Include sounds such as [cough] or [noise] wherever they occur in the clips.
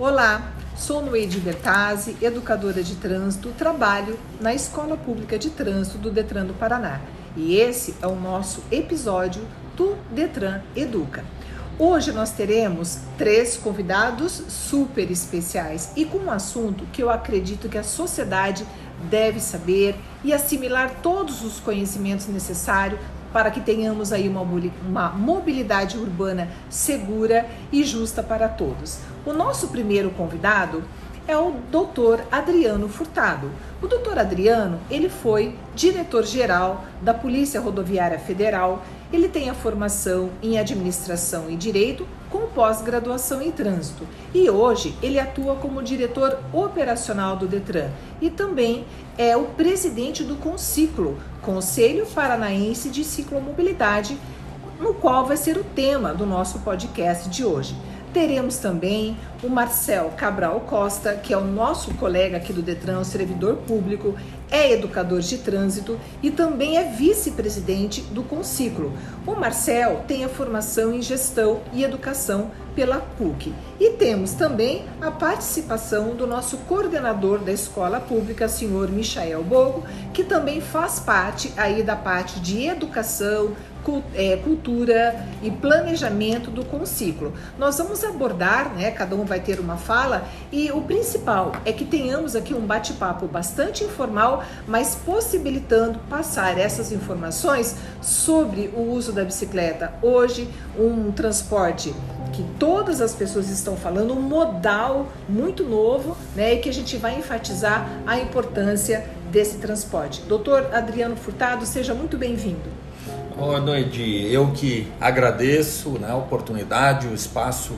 Olá, sou Noede Bertazzi, educadora de trânsito, trabalho na Escola Pública de Trânsito do Detran do Paraná. E esse é o nosso episódio do Detran Educa. Hoje nós teremos três convidados super especiais e com um assunto que eu acredito que a sociedade deve saber e assimilar todos os conhecimentos necessários para que tenhamos aí uma, uma mobilidade urbana segura e justa para todos. O nosso primeiro convidado é o Dr. Adriano Furtado. O Dr. Adriano, ele foi diretor-geral da Polícia Rodoviária Federal. Ele tem a formação em administração e direito com pós-graduação em trânsito e hoje ele atua como diretor operacional do Detran e também é o presidente do Conciclo, Conselho Paranaense de Ciclomobilidade, no qual vai ser o tema do nosso podcast de hoje. Teremos também o Marcel Cabral Costa, que é o nosso colega aqui do Detran, servidor público, é educador de trânsito e também é vice-presidente do Conciclo. O Marcel tem a formação em gestão e educação pela PUC. E temos também a participação do nosso coordenador da escola pública, senhor Michael Bogo, que também faz parte aí da parte de educação, é, cultura e planejamento do conciclo. Nós vamos abordar, né, cada um vai ter uma fala, e o principal é que tenhamos aqui um bate-papo bastante informal, mas possibilitando passar essas informações sobre o uso da bicicleta. Hoje, um transporte que todas as pessoas estão falando, um modal muito novo, né, e que a gente vai enfatizar a importância desse transporte. Doutor Adriano Furtado, seja muito bem-vindo. Boa noite. Eu que agradeço né, a oportunidade, o espaço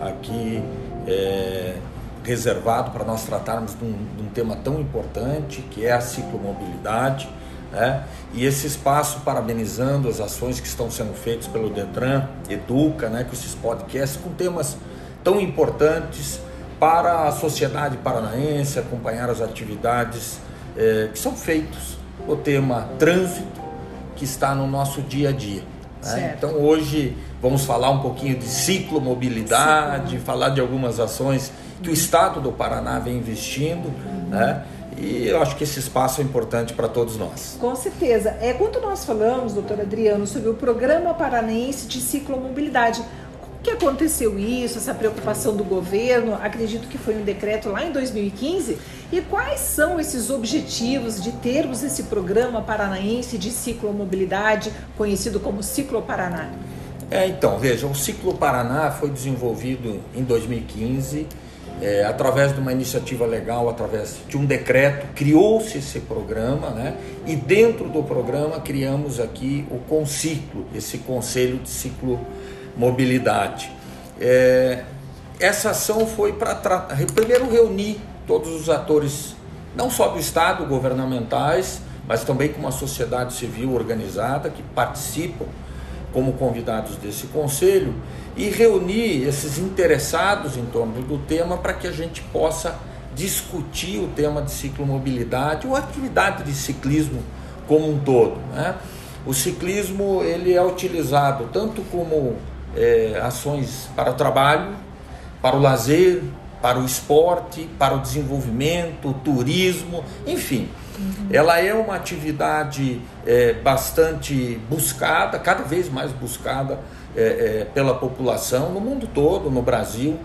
aqui é, reservado para nós tratarmos de um, de um, tema tão importante que é a ciclomobilidade. Né? E esse espaço parabenizando as ações que estão sendo feitas pelo Detran, Educa, né, com esses podcasts com temas tão importantes para a sociedade paranaense, acompanhar as atividades é, que são feitas. O tema trânsito, que está no nosso dia a dia. Né? Então hoje vamos falar um pouquinho de ciclomobilidade, falar de algumas ações que o Estado do Paraná vem investindo, uhum. né? E eu acho que esse espaço é importante para todos nós. Com certeza. É quando nós falamos, doutor Adriano, sobre o Programa Paranaense de Ciclomobilidade, que aconteceu isso, essa preocupação do governo? Acredito que foi um decreto lá em 2015. E quais são esses objetivos de termos esse programa paranaense de ciclomobilidade, conhecido como Ciclo Paraná? É, então, veja, o Ciclo Paraná foi desenvolvido em 2015 é, através de uma iniciativa legal, através de um decreto, criou-se esse programa, né? E dentro do programa criamos aqui o Conciclo, esse Conselho de Ciclo mobilidade. É, essa ação foi para primeiro reunir todos os atores, não só do Estado, governamentais, mas também com uma sociedade civil organizada que participam como convidados desse conselho e reunir esses interessados em torno do tema para que a gente possa discutir o tema de ciclomobilidade ou atividade de ciclismo como um todo. Né? O ciclismo ele é utilizado tanto como é, ações para o trabalho, para o lazer, para o esporte, para o desenvolvimento, o turismo, enfim. Uhum. Ela é uma atividade é, bastante buscada, cada vez mais buscada é, é, pela população no mundo todo, no Brasil.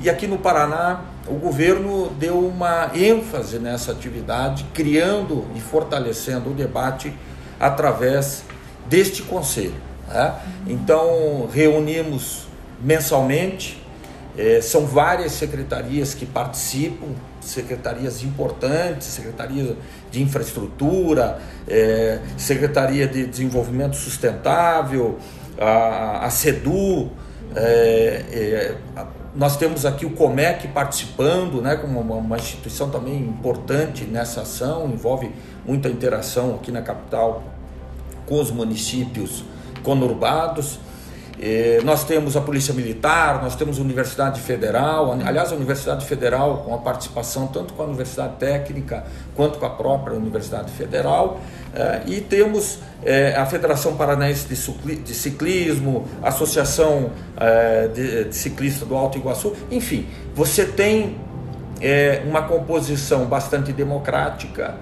E aqui no Paraná, o governo deu uma ênfase nessa atividade, criando e fortalecendo o debate através deste conselho. Né? Então, reunimos mensalmente, é, são várias secretarias que participam, secretarias importantes, secretaria de infraestrutura, é, secretaria de desenvolvimento sustentável, a, a CEDU, é, nós temos aqui o Comec participando, né, como uma, uma, instituição também importante nessa ação, envolve muita interação aqui na capital com os municípios conurbados. Eh, nós temos a Polícia Militar, nós temos a Universidade Federal, aliás, a Universidade Federal com a participação tanto com a Universidade Técnica quanto com a própria Universidade Federal, eh, e temos eh, a Federação Paranaense de Ciclismo, a Associação de Ciclista do Alto Iguaçu, enfim, você tem uma composição bastante democrática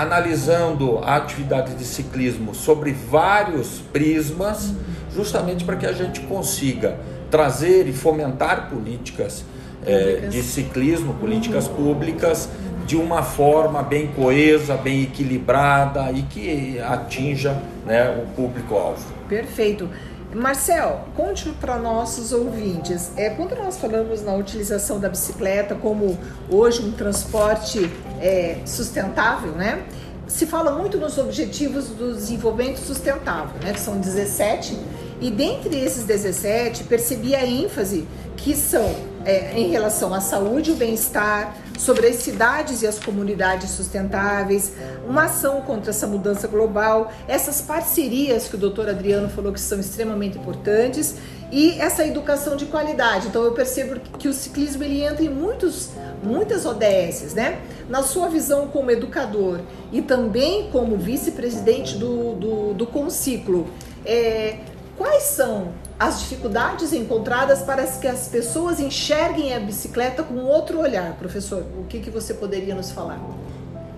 analisando a atividade de ciclismo sobre vários prismas, justamente para que a gente consiga trazer e fomentar políticas é, de ciclismo, políticas uhum. públicas, de uma forma bem coesa, bem equilibrada e que atinja né, o público-alvo. Perfeito. Marcel, conte para nossos ouvintes, é, quando nós falamos na utilização da bicicleta como hoje um transporte é, sustentável, né? Se fala muito nos objetivos do desenvolvimento sustentável, né? Que são 17, e dentre esses 17, percebi a ênfase que são é, em relação à saúde e o bem-estar, sobre as cidades e as comunidades sustentáveis, uma ação contra essa mudança global, essas parcerias que o doutor Adriano falou que são extremamente importantes e essa educação de qualidade. Então eu percebo que o ciclismo ele entra em muitos, muitas ODSs, né? Na sua visão como educador e também como vice-presidente do, do, do Conciclo, é, quais são as dificuldades encontradas para que as pessoas enxerguem a bicicleta com outro olhar. Professor, o que, que você poderia nos falar?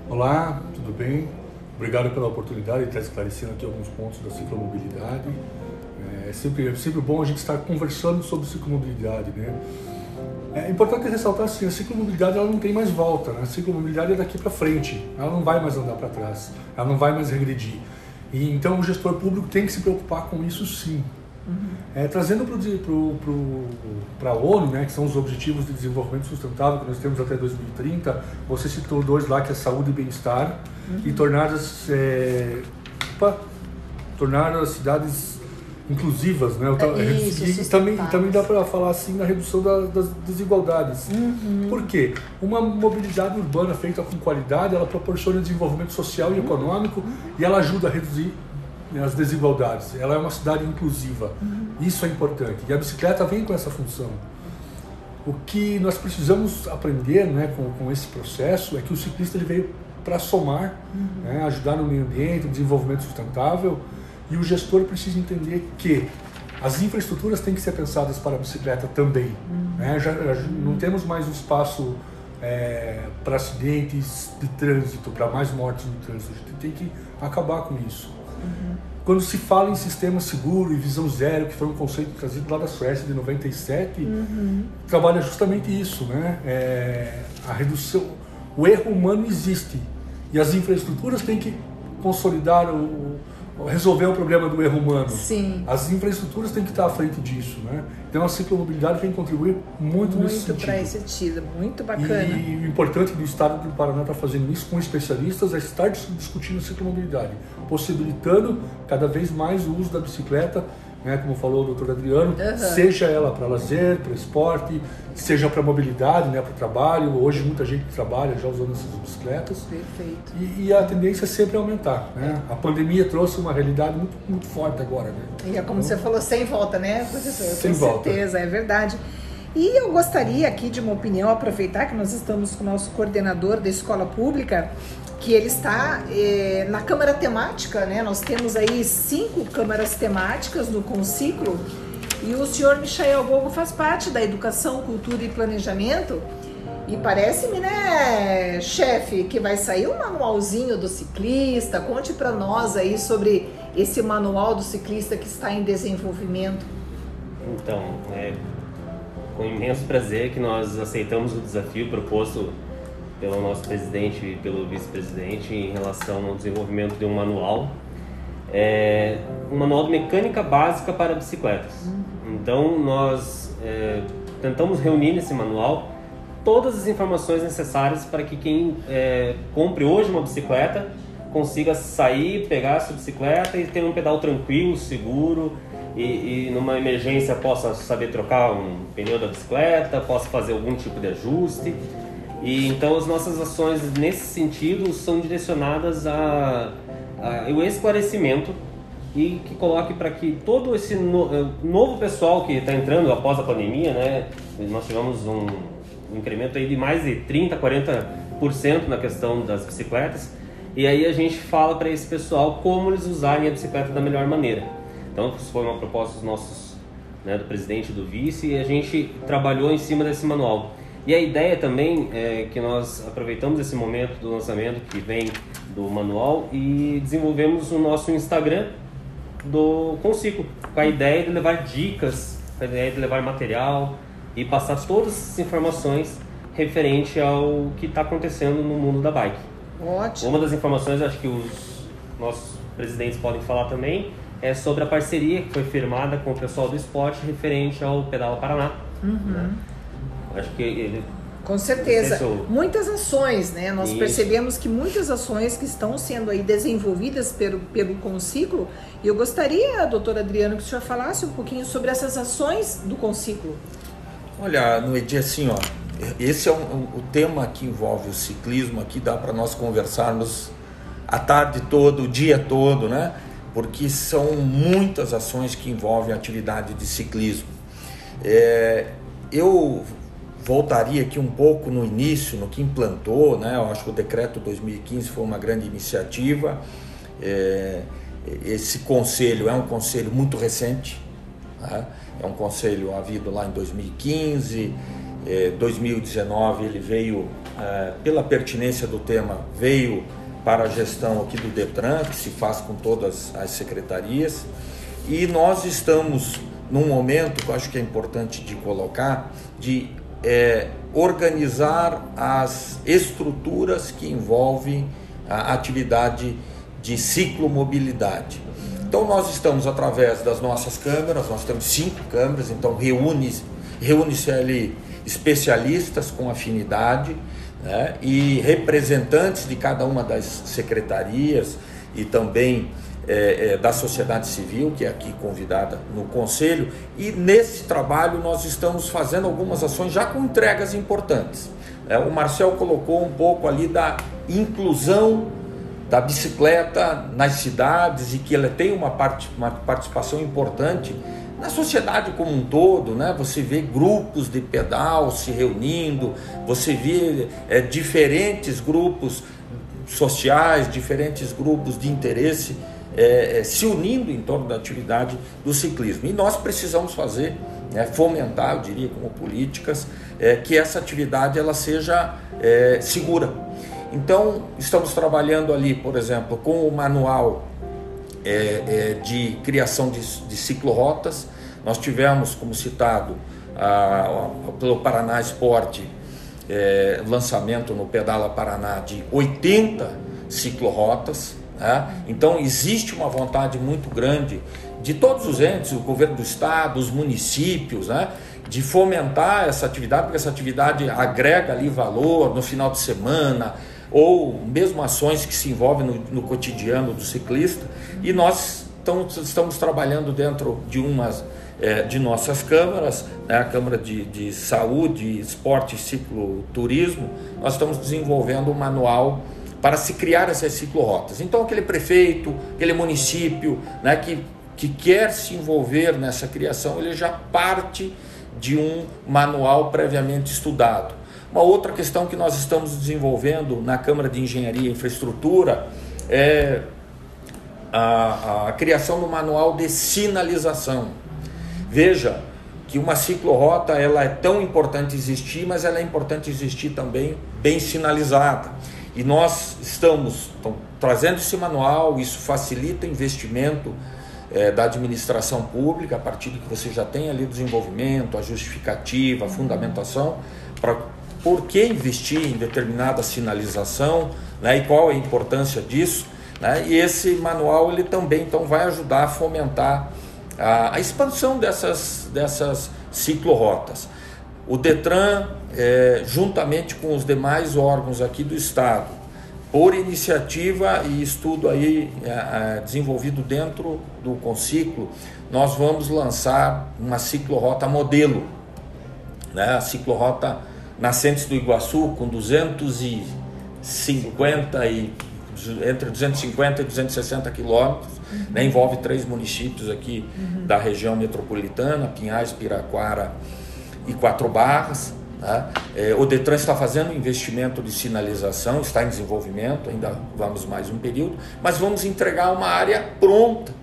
Olá, tudo bem? Obrigado pela oportunidade de estar esclarecendo aqui alguns pontos da ciclomobilidade. É sempre, é sempre bom a gente estar conversando sobre ciclomobilidade, né? É importante ressaltar assim, a ciclomobilidade ela não tem mais volta, né? a ciclomobilidade é daqui para frente, ela não vai mais andar para trás, ela não vai mais regredir. E então o gestor público tem que se preocupar com isso sim, Uhum. É, trazendo para a ONU, né, que são os Objetivos de Desenvolvimento Sustentável que nós temos até 2030, você citou dois lá, que é saúde e bem-estar, uhum. e tornar as, é, opa, tornar as cidades inclusivas, né? É isso, e, também, também dá para falar assim na redução da, das desigualdades. Uhum. Por quê? Uma mobilidade urbana feita com qualidade, ela proporciona desenvolvimento social e econômico uhum. e ela ajuda a reduzir né, as desigualdades. Ela é uma cidade inclusiva. Uhum. Isso é importante. E a bicicleta vem com essa função. O que nós precisamos aprender né, com, com esse processo é que o ciclista ele veio para somar, uhum. né, ajudar no meio ambiente, no desenvolvimento sustentável, e o gestor precisa entender que as infraestruturas têm que ser pensadas para a bicicleta também. Uhum. Né? Já, já, não temos mais um espaço é, para acidentes de trânsito, para mais mortes no trânsito. A gente tem que acabar com isso. Uhum. Quando se fala em sistema seguro e visão zero, que foi um conceito trazido lá da Suécia de 97, uhum. trabalha justamente isso, né? É, a redução, o erro humano existe e as infraestruturas têm que consolidar o, resolver o problema do erro humano. Sim. As infraestruturas têm que estar à frente disso, né? Então a ciclomobilidade tem que contribuir muito, muito nesse sentido. Muito para esse sentido, muito bacana. E, o importante do Estado do Paraná estar tá fazendo isso com especialistas é estar discutindo ciclomobilidade, possibilitando cada vez mais o uso da bicicleta né, como falou o doutor Adriano, uhum. seja ela para lazer, para esporte, seja para mobilidade, né, para o trabalho. Hoje muita gente trabalha já usando essas bicicletas. Perfeito. E, e a tendência é sempre aumentar. Né? A pandemia trouxe uma realidade muito, muito forte agora. Né? E é como então, você falou, sem volta, né, professor? Sem Com volta. certeza, é verdade. E eu gostaria aqui de uma opinião, aproveitar que nós estamos com o nosso coordenador da escola pública, que ele está eh, na Câmara Temática, né? Nós temos aí cinco câmaras temáticas no Conciclo e o senhor Michael Bogo faz parte da Educação, Cultura e Planejamento. E parece-me, né, chefe, que vai sair um manualzinho do ciclista. Conte para nós aí sobre esse manual do ciclista que está em desenvolvimento. Então, é, com imenso prazer que nós aceitamos o desafio proposto pelo nosso presidente e pelo vice-presidente em relação ao desenvolvimento de um manual, é, um manual de mecânica básica para bicicletas. Então nós é, tentamos reunir nesse manual todas as informações necessárias para que quem é, compre hoje uma bicicleta consiga sair, pegar a sua bicicleta e ter um pedal tranquilo, seguro, e, e, numa emergência possa saber trocar um pneu da bicicleta, possa fazer algum tipo de ajuste. E então as nossas ações nesse sentido são direcionadas a, a o esclarecimento e que coloque para que todo esse no, eh, novo pessoal que está entrando após a pandemia, né, nós tivemos um, incremento aí de mais de 30, 40% na questão das bicicletas, e aí a gente fala para esse pessoal como eles usarem a bicicleta da melhor maneira. Então, isso foi uma proposta dos nossos, né, do presidente e do vice, e a gente trabalhou em cima desse manual. E a ideia também é que nós aproveitamos esse momento do lançamento que vem do manual e desenvolvemos o nosso Instagram do Conciclo, com a ideia de levar dicas, com a ideia de levar material e passar todas as informações referente ao que está acontecendo no mundo da bike. Ótimo. Uma das informações, acho que os nossos presidentes podem falar também, é sobre a parceria que foi firmada com o pessoal do esporte referente ao Pedala Paraná. Uhum. Né? Acho que ele Com certeza. Isso. Muitas ações, né? Nós Isso. percebemos que muitas ações que estão sendo aí desenvolvidas pelo, pelo Conciclo. E eu gostaria, doutor Adriano, que o senhor falasse um pouquinho sobre essas ações do Conciclo. Olha, Noedi, assim, ó, esse é um- um- o tema que envolve o ciclismo aqui, dá para nós conversarmos a tarde toda, o dia todo, né? Porque são muitas ações que envolvem a atividade de ciclismo. É, eu voltaria aqui um pouco no início, no que implantou, né? Eu acho que o decreto 2015 foi uma grande iniciativa. É, esse conselho é um conselho muito recente, né? é um conselho havido lá em 2015, eh, 2019 ele veio, eh, pela pertinência do tema, veio para a gestão aqui do Detran, que se faz com todas as secretarias, e nós estamos num momento que eu acho que é importante de colocar, de eh, organizar as estruturas que envolvem a atividade de ciclomobilidade. Então nós estamos através das nossas câmeras, nós temos cinco câmeras, então reúne reúne-se ali especialistas com afinidade né, e representantes de cada uma das secretarias e também é, é, da sociedade civil, que é aqui convidada no conselho, e nesse trabalho nós estamos fazendo algumas ações já com entregas importantes. É, o Marcel colocou um pouco ali da inclusão da bicicleta nas cidades e que ela tem uma, parte, uma participação importante na sociedade como um todo, né? Você vê grupos de pedal se reunindo, você vê é, diferentes grupos sociais, diferentes grupos de interesse é, é, se unindo em torno da atividade do ciclismo. E nós precisamos fazer, né, fomentar, eu diria, como políticas, é, que essa atividade ela seja é, segura. Então, estamos trabalhando ali, por exemplo, com o manual é, é, de criação de, de ciclorotas. Nós tivemos, como citado, a, a, pelo Paraná Esporte, lançamento no Pedala Paraná de 80 ciclorotas. Né? Então, existe uma vontade muito grande de todos os entes, o governo do estado, os municípios, né? de fomentar essa atividade, porque essa atividade agrega ali valor no final de semana, ou mesmo ações que se envolvem no, no cotidiano do ciclista. E nós tão, estamos trabalhando dentro de umas é, de nossas câmaras, né, a Câmara de, de Saúde, Esporte e Cicloturismo, nós estamos desenvolvendo um manual para se criar essas ciclorotas. Então, aquele prefeito, aquele município né, que, que quer se envolver nessa criação, ele já parte de um manual previamente estudado. Uma outra questão que nós estamos desenvolvendo na Câmara de Engenharia e Infraestrutura é a, a criação do manual de sinalização. Veja que uma ciclorota ela é tão importante existir, mas ela é importante existir também bem sinalizada. E nós estamos então, trazendo esse manual, isso facilita o investimento é, da administração pública, a partir de que você já tem ali o desenvolvimento, a justificativa, a fundamentação, para por que investir em determinada sinalização né, e qual a importância disso. Né, e esse manual ele também então, vai ajudar a fomentar a, a expansão dessas, dessas ciclorotas. O Detran, é, juntamente com os demais órgãos aqui do Estado, por iniciativa e estudo aí é, é, desenvolvido dentro do Conciclo, nós vamos lançar uma ciclorota modelo, né? a ciclorota Nascentes do Iguaçu com 250 e entre 250 e 260 quilômetros, uhum. né, envolve três municípios aqui uhum. da região metropolitana, Pinhais, Piraquara e Quatro Barras. Né? É, o Detran está fazendo investimento de sinalização, está em desenvolvimento, ainda vamos mais um período, mas vamos entregar uma área pronta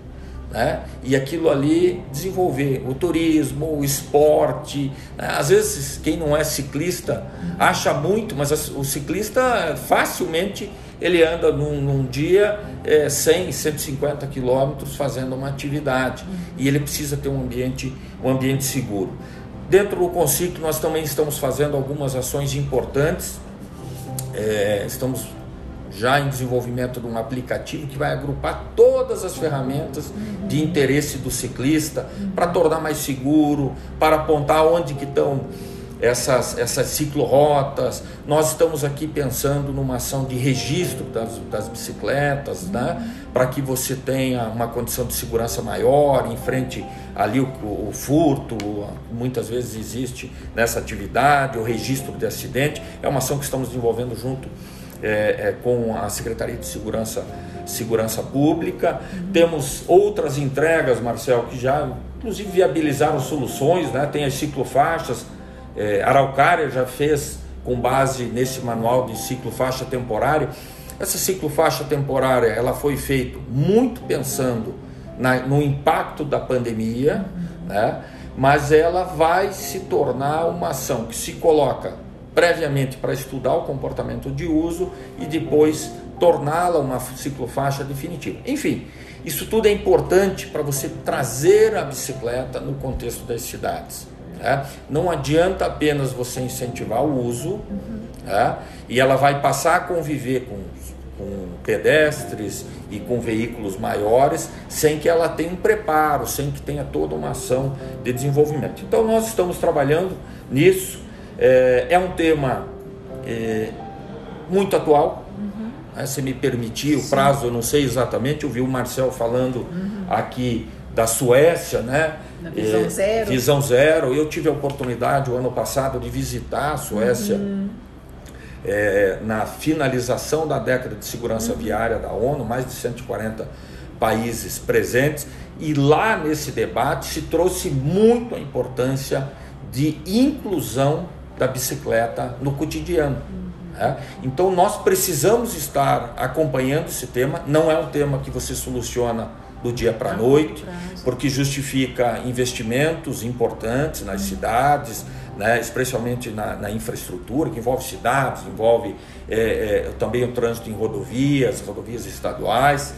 né? E aquilo ali desenvolver o turismo, o esporte. Né? Às vezes quem não é ciclista acha muito, mas o ciclista facilmente ele anda num, num dia é, 100, 150 quilômetros fazendo uma atividade e ele precisa ter um ambiente, um ambiente seguro. Dentro do Conciclo nós também estamos fazendo algumas ações importantes. É, estamos já em desenvolvimento de um aplicativo que vai agrupar todas as ferramentas de interesse do ciclista para tornar mais seguro, para apontar onde que estão essas, essas ciclorotas. Nós estamos aqui pensando numa ação de registro das, das bicicletas, né? para que você tenha uma condição de segurança maior, enfrente ali o, o, o, furto, muitas vezes existe nessa atividade, o registro de acidente. É uma ação que estamos desenvolvendo junto é, é, com a Secretaria de Segurança, Segurança Pública. Temos outras entregas, Marcel, que já inclusive viabilizaram soluções, né? tem as ciclofaixas, é, Araucária já fez com base nesse manual de ciclofaixa temporária. Essa ciclofaixa temporária ela foi feita muito pensando na, no impacto da pandemia, né? mas ela vai se tornar uma ação que se coloca previamente para estudar o comportamento de uso e depois torná-la uma ciclofaixa definitiva. Enfim, isso tudo é importante para você trazer a bicicleta no contexto das cidades. Né? Não adianta apenas você incentivar o uso uhum. né? e ela vai passar a conviver com, com pedestres e com veículos maiores sem que ela tenha um preparo, sem que tenha toda uma ação de desenvolvimento. Então nós estamos trabalhando nisso é, é um tema é, muito atual. Uhum. Né, se me permitir, o prazo eu não sei exatamente, eu vi o Marcel falando uhum. aqui da Suécia, né? Na visão é, zero. Visão zero. Eu tive a oportunidade o ano passado de visitar a Suécia uhum. é, na finalização da década de segurança uhum. viária da ONU, mais de 140 países presentes, e lá nesse debate se trouxe muito a importância de inclusão da bicicleta no cotidiano. Né? Então nós precisamos estar acompanhando esse tema. Não é um tema que você soluciona do dia para a noite, porque justifica investimentos importantes nas cidades, né, especialmente na, na, infraestrutura, que envolve cidades, envolve é, é, também o trânsito em rodovias, rodovias estaduais,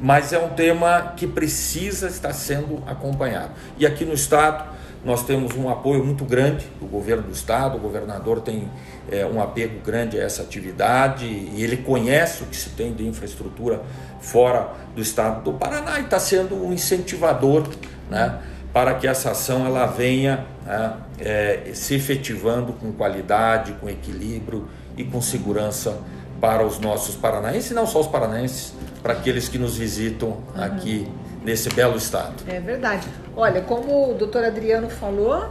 mas é um tema que precisa estar sendo acompanhado. E aqui no Estado, nós temos um apoio muito grande do governo do estado, o governador tem é, um apego grande a essa atividade e ele conhece o que se tem de infraestrutura fora do estado do Paraná e está sendo um incentivador né, para que essa ação ela venha né, é, se efetivando com qualidade, com equilíbrio e com segurança para os nossos paranaenses, e não só os paranaenses, para aqueles que nos visitam uhum. Nesse belo estado. É verdade. Olha, como o doutor Adriano falou,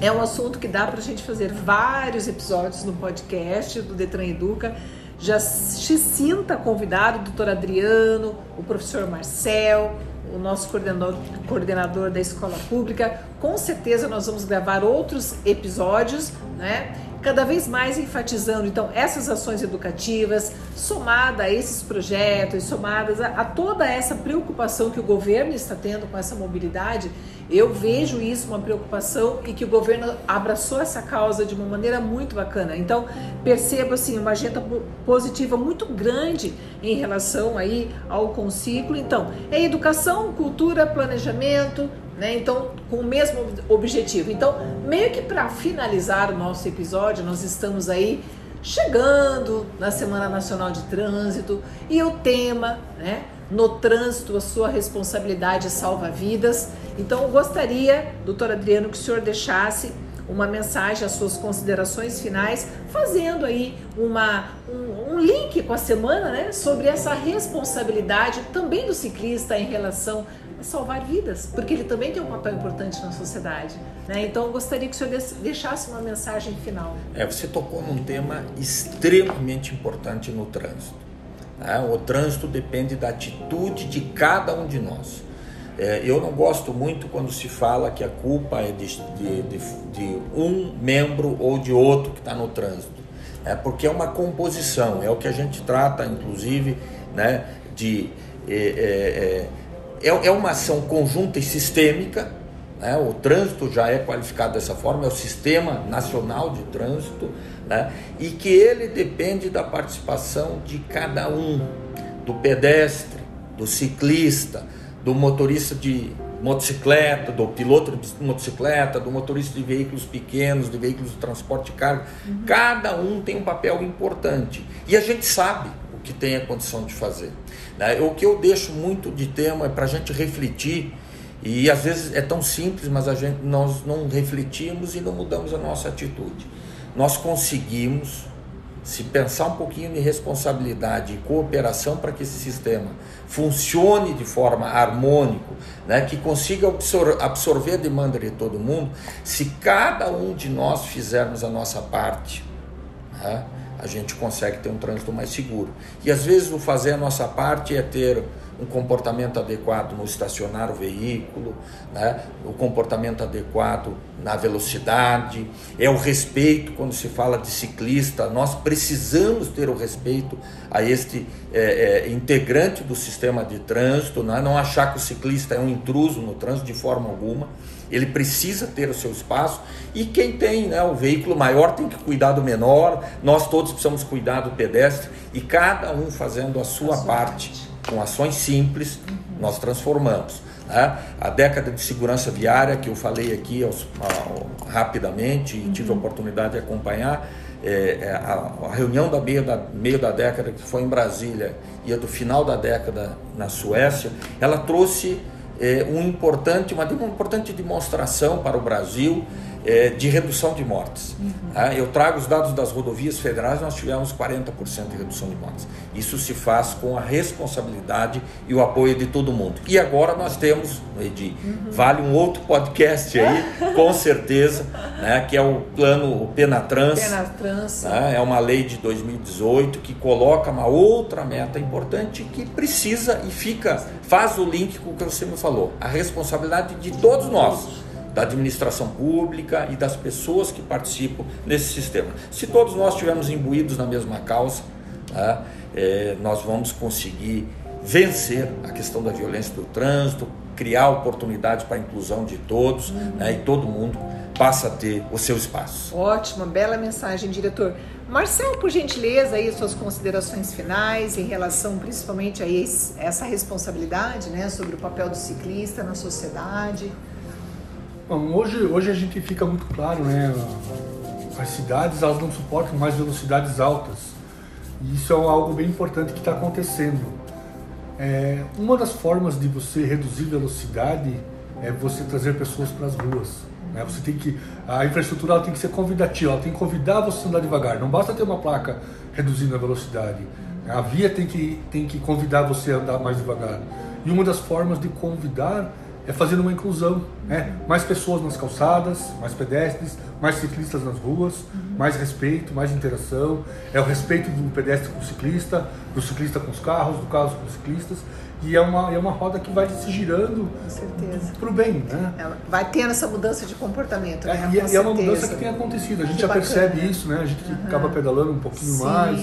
é um assunto que dá para a gente fazer vários episódios no podcast do Detran Educa. Já se sinta convidado, o doutor Adriano, o professor Marcel, o nosso coordenador, coordenador da escola pública. Com certeza nós vamos gravar outros episódios, né? Cada vez mais enfatizando então essas ações educativas, somada a esses projetos, somadas a, a, toda essa preocupação que o governo está tendo com essa mobilidade, eu vejo isso uma preocupação e que o governo abraçou essa causa de uma maneira muito bacana. Então percebo assim uma agenda positiva muito grande em relação aí ao conciclo. Então é educação, cultura, planejamento, né? Então, com o mesmo objetivo. Então, meio que para finalizar o nosso episódio, nós estamos aí chegando na Semana Nacional de Trânsito e o tema, né? No trânsito, a sua responsabilidade salva vidas. Então, eu gostaria, doutor Adriano, que o senhor deixasse uma mensagem, as suas considerações finais, fazendo aí uma, um, um, link com a semana, né, sobre essa responsabilidade também do ciclista em relação salvar vidas, porque ele também tem um papel importante na sociedade. Né? Então, eu gostaria que o senhor deixasse uma mensagem final. É, você tocou num tema extremamente importante no trânsito. Né? O trânsito depende da atitude de cada um de nós. É, eu não gosto muito quando se fala que a culpa é de, de, de, de um membro ou de outro que está no trânsito. É porque é uma composição, é o que a gente trata, inclusive, né, de. É, é, é, é uma ação conjunta e sistêmica. Né, o trânsito já é qualificado dessa forma, é o Sistema Nacional de Trânsito, né, e que ele depende da participação de cada um, do pedestre, do ciclista, do motorista de motocicleta, do piloto de motocicleta, do motorista de veículos pequenos, de veículos de transporte de carga. Uhum. Cada um tem um papel importante. E a gente sabe o que tem a condição de fazer. Né? O que eu deixo muito de tema é para a gente refletir. E às vezes é tão simples, mas a gente, nós não refletimos e não mudamos a nossa atitude. Nós conseguimos se pensar um pouquinho em responsabilidade e cooperação para que esse sistema funcione de forma harmônica, né, que consiga absor absorver a demanda de todo mundo, se cada um de nós fizermos a nossa parte, né, a gente consegue ter um trânsito mais seguro. E às vezes o fazer a nossa parte é ter um comportamento adequado no estacionar o veículo, né? o comportamento adequado na velocidade, é o respeito quando se fala de ciclista. Nós precisamos ter o respeito a este é, é, integrante do sistema de trânsito, né? não achar que o ciclista é um intruso no trânsito de forma alguma. Ele precisa ter o seu espaço e quem tem né, o veículo maior tem que cuidar do menor, nós todos precisamos cuidar do pedestre e cada um fazendo a sua, parte. com ações simples, nós transformamos. Né? A década de segurança viária, que eu falei aqui aos, a, rapidamente e tive a oportunidade de acompanhar, é, é, a, a, reunião da meio, da meio da década, que foi em Brasília, e a do final da década na Suécia, ela trouxe é, um importante, uma, uma importante demonstração para o Brasil é, de redução de mortes. Uhum. Ah, eu trago os dados das rodovias federais, nós tivemos 40% de redução de mortes. Isso se faz com a responsabilidade e o apoio de todo mundo. E agora nós temos, Edi, uhum. vale um outro podcast aí, [laughs] com certeza, né, que é o plano o Penatrans. Penatrans. Né, é uma lei de 2018 que coloca uma outra meta importante que precisa e fica, faz o link com o que você me falou, a responsabilidade de todos nós da administração pública e das pessoas que participam desse sistema. Se todos nós estivermos imbuídos na mesma causa, tá, é, nós vamos conseguir vencer a questão da violência do trânsito, criar oportunidades para a inclusão de todos né, e todo mundo passa a ter o seu espaço. Ótima, bela mensagem, diretor. Marcel, por gentileza, aí suas considerações finais em relação principalmente a esse, essa responsabilidade né, sobre o papel do ciclista na sociedade. Bom, hoje, hoje a gente fica muito claro, né? As cidades elas não suportam mais velocidades altas. E isso é algo bem importante que está acontecendo. É, uma das formas de você reduzir velocidade é você trazer pessoas para as ruas. Né? Você tem que a infraestrutura tem que ser convidativa, ela tem que convidar você a andar devagar. Não basta ter uma placa reduzindo a velocidade. A via tem que tem que convidar você a andar mais devagar. E uma das formas de convidar é fazendo uma inclusão, né? mais pessoas nas calçadas, mais pedestres, mais ciclistas nas ruas, uhum. mais respeito, mais interação, é o respeito do pedestre com o ciclista, do ciclista com os carros, do carro com os ciclistas, e é uma, é uma roda que vai se girando para o bem, né? É, vai tendo essa mudança de comportamento, né? É, e, é uma mudança que tem acontecido, a gente que já bacana. percebe isso, né? A gente uhum. acaba pedalando um pouquinho Sim. mais,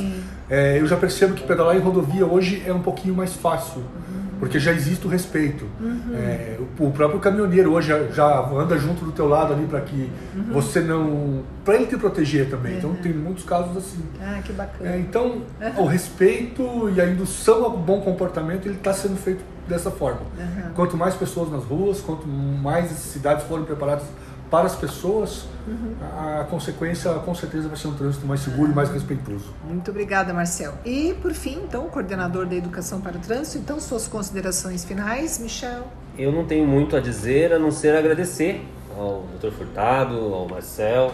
é, eu já percebo que pedalar em rodovia hoje é um pouquinho mais fácil. Uhum porque já existe o respeito. Uhum. É, o, próprio caminhoneiro hoje já, já, anda junto do teu lado ali para que uhum. você não. para ele te proteger também. Então, uhum. Então tem muitos casos assim. Ah, que bacana. É, então, [laughs] o respeito e a indução ao bom comportamento ele está sendo feito dessa forma. Quanto mais pessoas nas ruas, quanto mais cidades forem preparadas para as pessoas, uhum. a consequência com certeza vai ser um trânsito mais seguro e mais respeitoso. Muito obrigada, Marcel. E por fim, então, o coordenador da Educação para o Trânsito, então suas considerações finais, Michel. Eu não tenho muito a dizer a não ser agradecer ao Dr. Furtado, ao Marcel,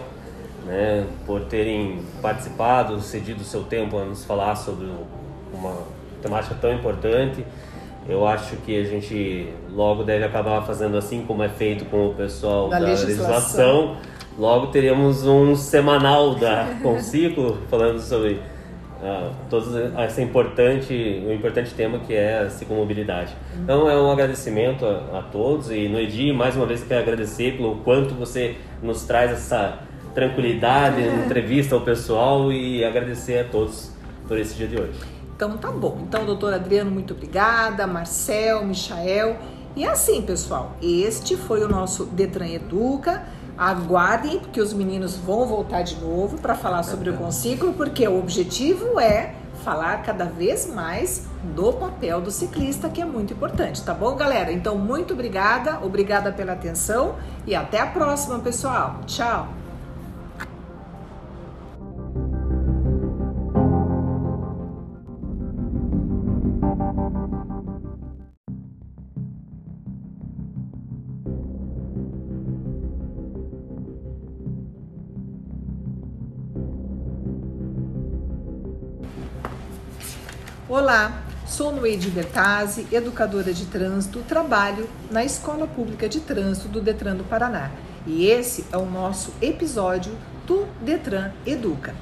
né, por terem participado, cedido o seu tempo a nos falar sobre uma temática tão importante. Eu acho que a gente logo deve acabar fazendo assim como é feito com o pessoal da, da legislação. legislação. Logo teríamos um semanal da [laughs] com ciclo falando sobre todo esse importante, o importante tema que é a ciclomobilidade. Então é um agradecimento a, a todos e no Edi mais uma vez quero agradecer pelo quanto você nos traz essa tranquilidade [laughs] entrevista ao pessoal e agradecer a todos por esse dia de hoje. Então tá bom. Então, doutor Adriano, muito obrigada. Marcel, Michael. E assim, pessoal, este foi o nosso Detran Educa. Aguardem, porque os meninos vão voltar de novo para falar sobre o conciclo, porque o objetivo é falar cada vez mais do papel do ciclista, que é muito importante, tá bom, galera? Então, muito obrigada, obrigada pela atenção e até a próxima, pessoal. Tchau! Olá, sou Noede Bertazzi, educadora de trânsito, trabalho na Escola Pública de Trânsito do Detran do Paraná. E esse é o nosso episódio do Detran Educa.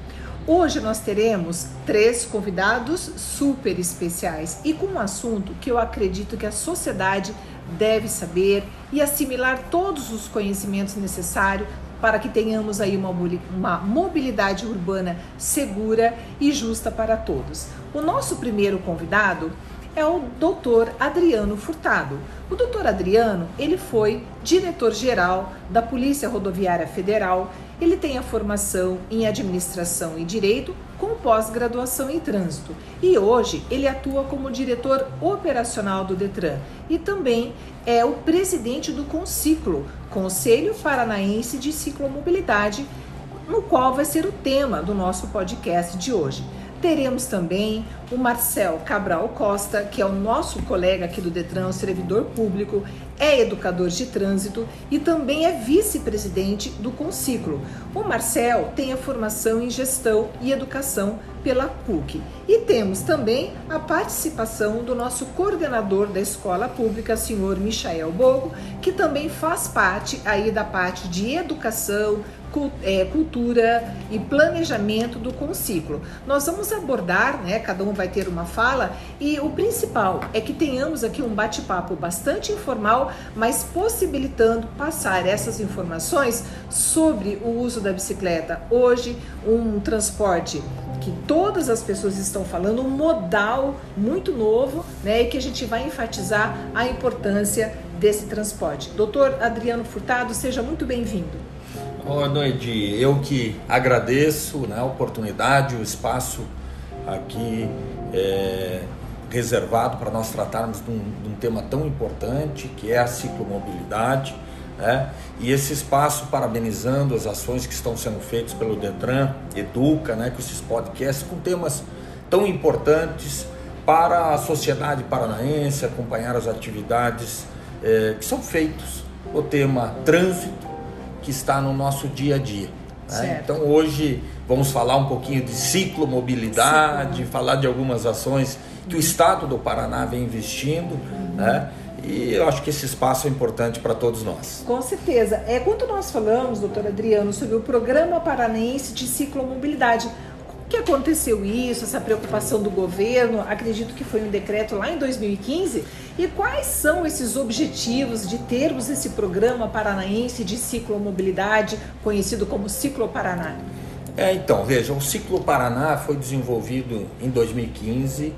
Hoje nós teremos três convidados super especiais e com um assunto que eu acredito que a sociedade deve saber e assimilar todos os conhecimentos necessários para que tenhamos aí uma, uma mobilidade urbana segura e justa para todos. O nosso primeiro convidado é o Dr. Adriano Furtado. O Dr. Adriano, ele foi diretor-geral da Polícia Rodoviária Federal. Ele tem a formação em administração e direito com pós-graduação em trânsito e hoje ele atua como diretor operacional do Detran e também é o presidente do Conciclo, Conselho Paranaense de Ciclomobilidade, no qual vai ser o tema do nosso podcast de hoje. Teremos também o Marcel Cabral Costa, que é o nosso colega aqui do Detran, servidor público, é educador de trânsito e também é vice-presidente do Conciclo. O Marcel tem a formação em gestão e educação pela PUC. E temos também a participação do nosso coordenador da escola pública, senhor Michael Bogo, que também faz parte aí da parte de educação, cultura e planejamento do conciclo. Nós vamos abordar, né, cada um vai ter uma fala, e o principal é que tenhamos aqui um bate-papo bastante informal, mas possibilitando passar essas informações sobre o uso da bicicleta. Hoje, um transporte que todas as pessoas estão falando, um modal muito novo, né, e que a gente vai enfatizar a importância desse transporte. Doutor Adriano Furtado, seja muito bem-vindo. Boa noite. Eu que agradeço né, a oportunidade, o espaço aqui é, reservado para nós tratarmos de um, de um, tema tão importante que é a ciclomobilidade. Né? E esse espaço parabenizando as ações que estão sendo feitas pelo Detran, Educa, né, com esses podcasts com temas tão importantes para a sociedade paranaense, acompanhar as atividades é, que são feitas. O tema trânsito, que está no nosso dia a dia. Né? Então hoje vamos falar um pouquinho de ciclomobilidade, Ciclo. falar de algumas ações que o Estado do Paraná vem investindo, uhum. né? E eu acho que esse espaço é importante para todos nós. Com certeza. É quando nós falamos, doutor Adriano, sobre o Programa Paranaense de Ciclomobilidade, que aconteceu isso, essa preocupação do governo? Acredito que foi um decreto lá em 2015. E quais são esses objetivos de termos esse programa paranaense de ciclomobilidade, conhecido como Ciclo Paraná? É, então, veja, o Ciclo Paraná foi desenvolvido em 2015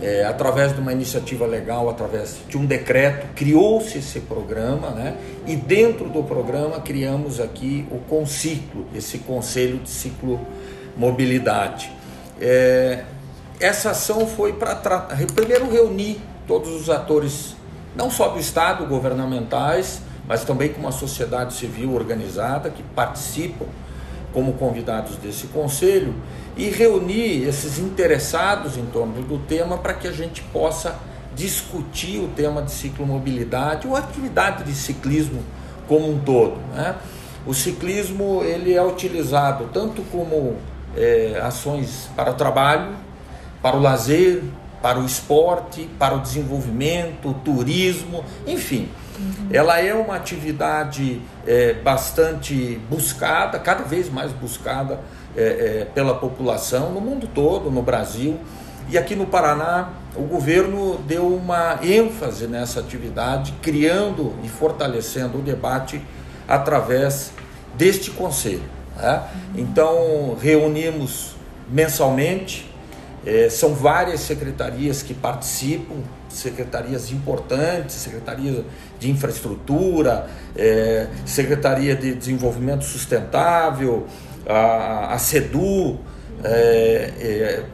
é, através de uma iniciativa legal, através de um decreto, criou-se esse programa, né? E dentro do programa criamos aqui o Conciclo, esse Conselho de Ciclo mobilidade. É, essa ação foi para primeiro reunir todos os atores, não só do Estado, governamentais, mas também com a sociedade civil organizada que participam como convidados desse conselho e reunir esses interessados em torno do tema para que a gente possa discutir o tema de ciclomobilidade ou atividade de ciclismo como um todo. Né? O ciclismo ele é utilizado tanto como é, ações para o trabalho, para o lazer, para o esporte, para o desenvolvimento, o turismo, enfim. Uhum. Ela é uma atividade é, bastante buscada, cada vez mais buscada é, é, pela população no mundo todo, no Brasil. E aqui no Paraná, o governo deu uma ênfase nessa atividade, criando e fortalecendo o debate através deste conselho. Né? Então, reunimos mensalmente, é, são várias secretarias que participam, secretarias importantes, secretaria de infraestrutura, é, secretaria de desenvolvimento sustentável, a, a CEDU, é, é,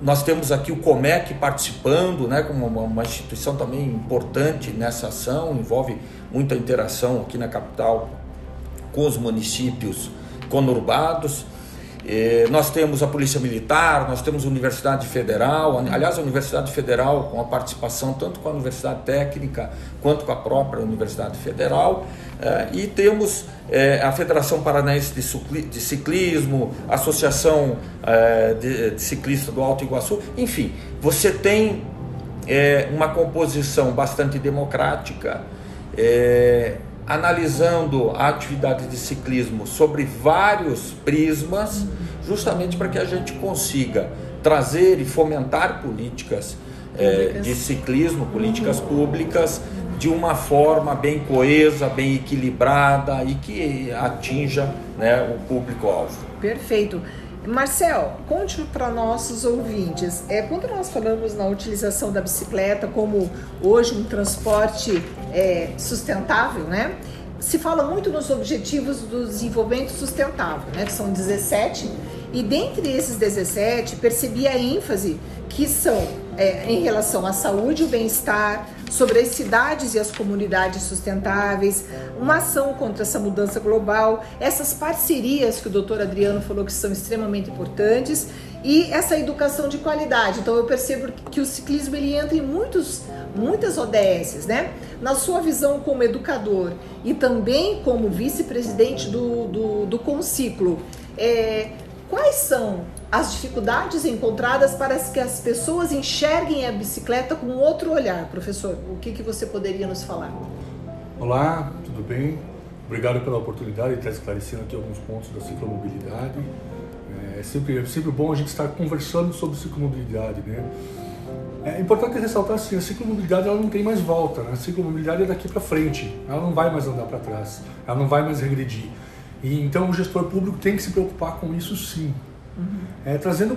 nós temos aqui o Comec participando, né, como uma, uma, instituição também importante nessa ação, envolve muita interação aqui na capital com os municípios conurbados. Eh, nós temos a Polícia Militar, nós temos a Universidade Federal, aliás, a Universidade Federal com a participação tanto com a Universidade Técnica quanto com a própria Universidade Federal, eh, e temos eh, a Federação Paranaense de Ciclismo, a Associação de, Ciclista do Alto Iguaçu, enfim, você tem uma composição bastante democrática analisando a atividade de ciclismo sobre vários prismas, justamente para que a gente consiga trazer e fomentar políticas é, de ciclismo, políticas uhum. públicas, de uma forma bem coesa, bem equilibrada e que atinja né, o público-alvo. Perfeito. Marcel, conte para nossos ouvintes, é, quando nós falamos na utilização da bicicleta como hoje um transporte é, sustentável, né? Se fala muito nos objetivos do desenvolvimento sustentável, né? Que são 17, e dentre esses 17, percebi a ênfase que são é, em relação à saúde o bem-estar, sobre as cidades e as comunidades sustentáveis, uma ação contra essa mudança global, essas parcerias que o doutor Adriano falou que são extremamente importantes e essa educação de qualidade. Então eu percebo que o ciclismo ele entra em muitos, muitas ODSs, né? Na sua visão como educador e também como vice-presidente do, do, do Conciclo, é, quais são as dificuldades encontradas para que as pessoas enxerguem a bicicleta com outro olhar. Professor, o que, que você poderia nos falar? Olá, tudo bem? Obrigado pela oportunidade de estar esclarecendo aqui alguns pontos da ciclomobilidade. É sempre, é sempre bom a gente estar conversando sobre ciclomobilidade, né? É importante ressaltar assim, a ciclomobilidade ela não tem mais volta, né? A ciclomobilidade é daqui para frente, ela não vai mais andar para trás, ela não vai mais regredir. E então o gestor público tem que se preocupar com isso sim. Uhum. É, trazendo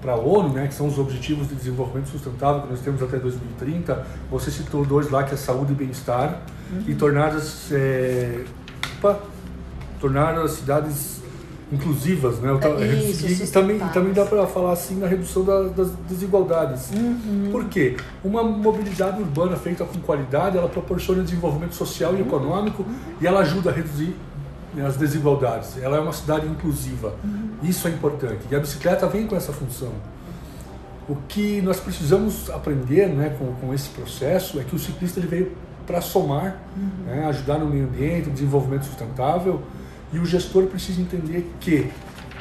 para a ONU, né, que são os Objetivos de Desenvolvimento Sustentável que nós temos até 2030, você citou dois lá, que é saúde e bem-estar, uhum. e tornar as, é, opa, tornar as cidades inclusivas, né? É isso, e, também, também dá para falar assim na redução da, das desigualdades. Uhum. Por quê? Uma mobilidade urbana feita com qualidade, ela proporciona desenvolvimento social e econômico uhum. e ela ajuda a reduzir né, as desigualdades. Ela é uma cidade inclusiva. Uhum. Isso é importante. E a bicicleta vem com essa função. O que nós precisamos aprender né, com, com esse processo é que o ciclista ele veio para somar, uhum. né, ajudar no meio ambiente, no desenvolvimento sustentável, e o gestor precisa entender que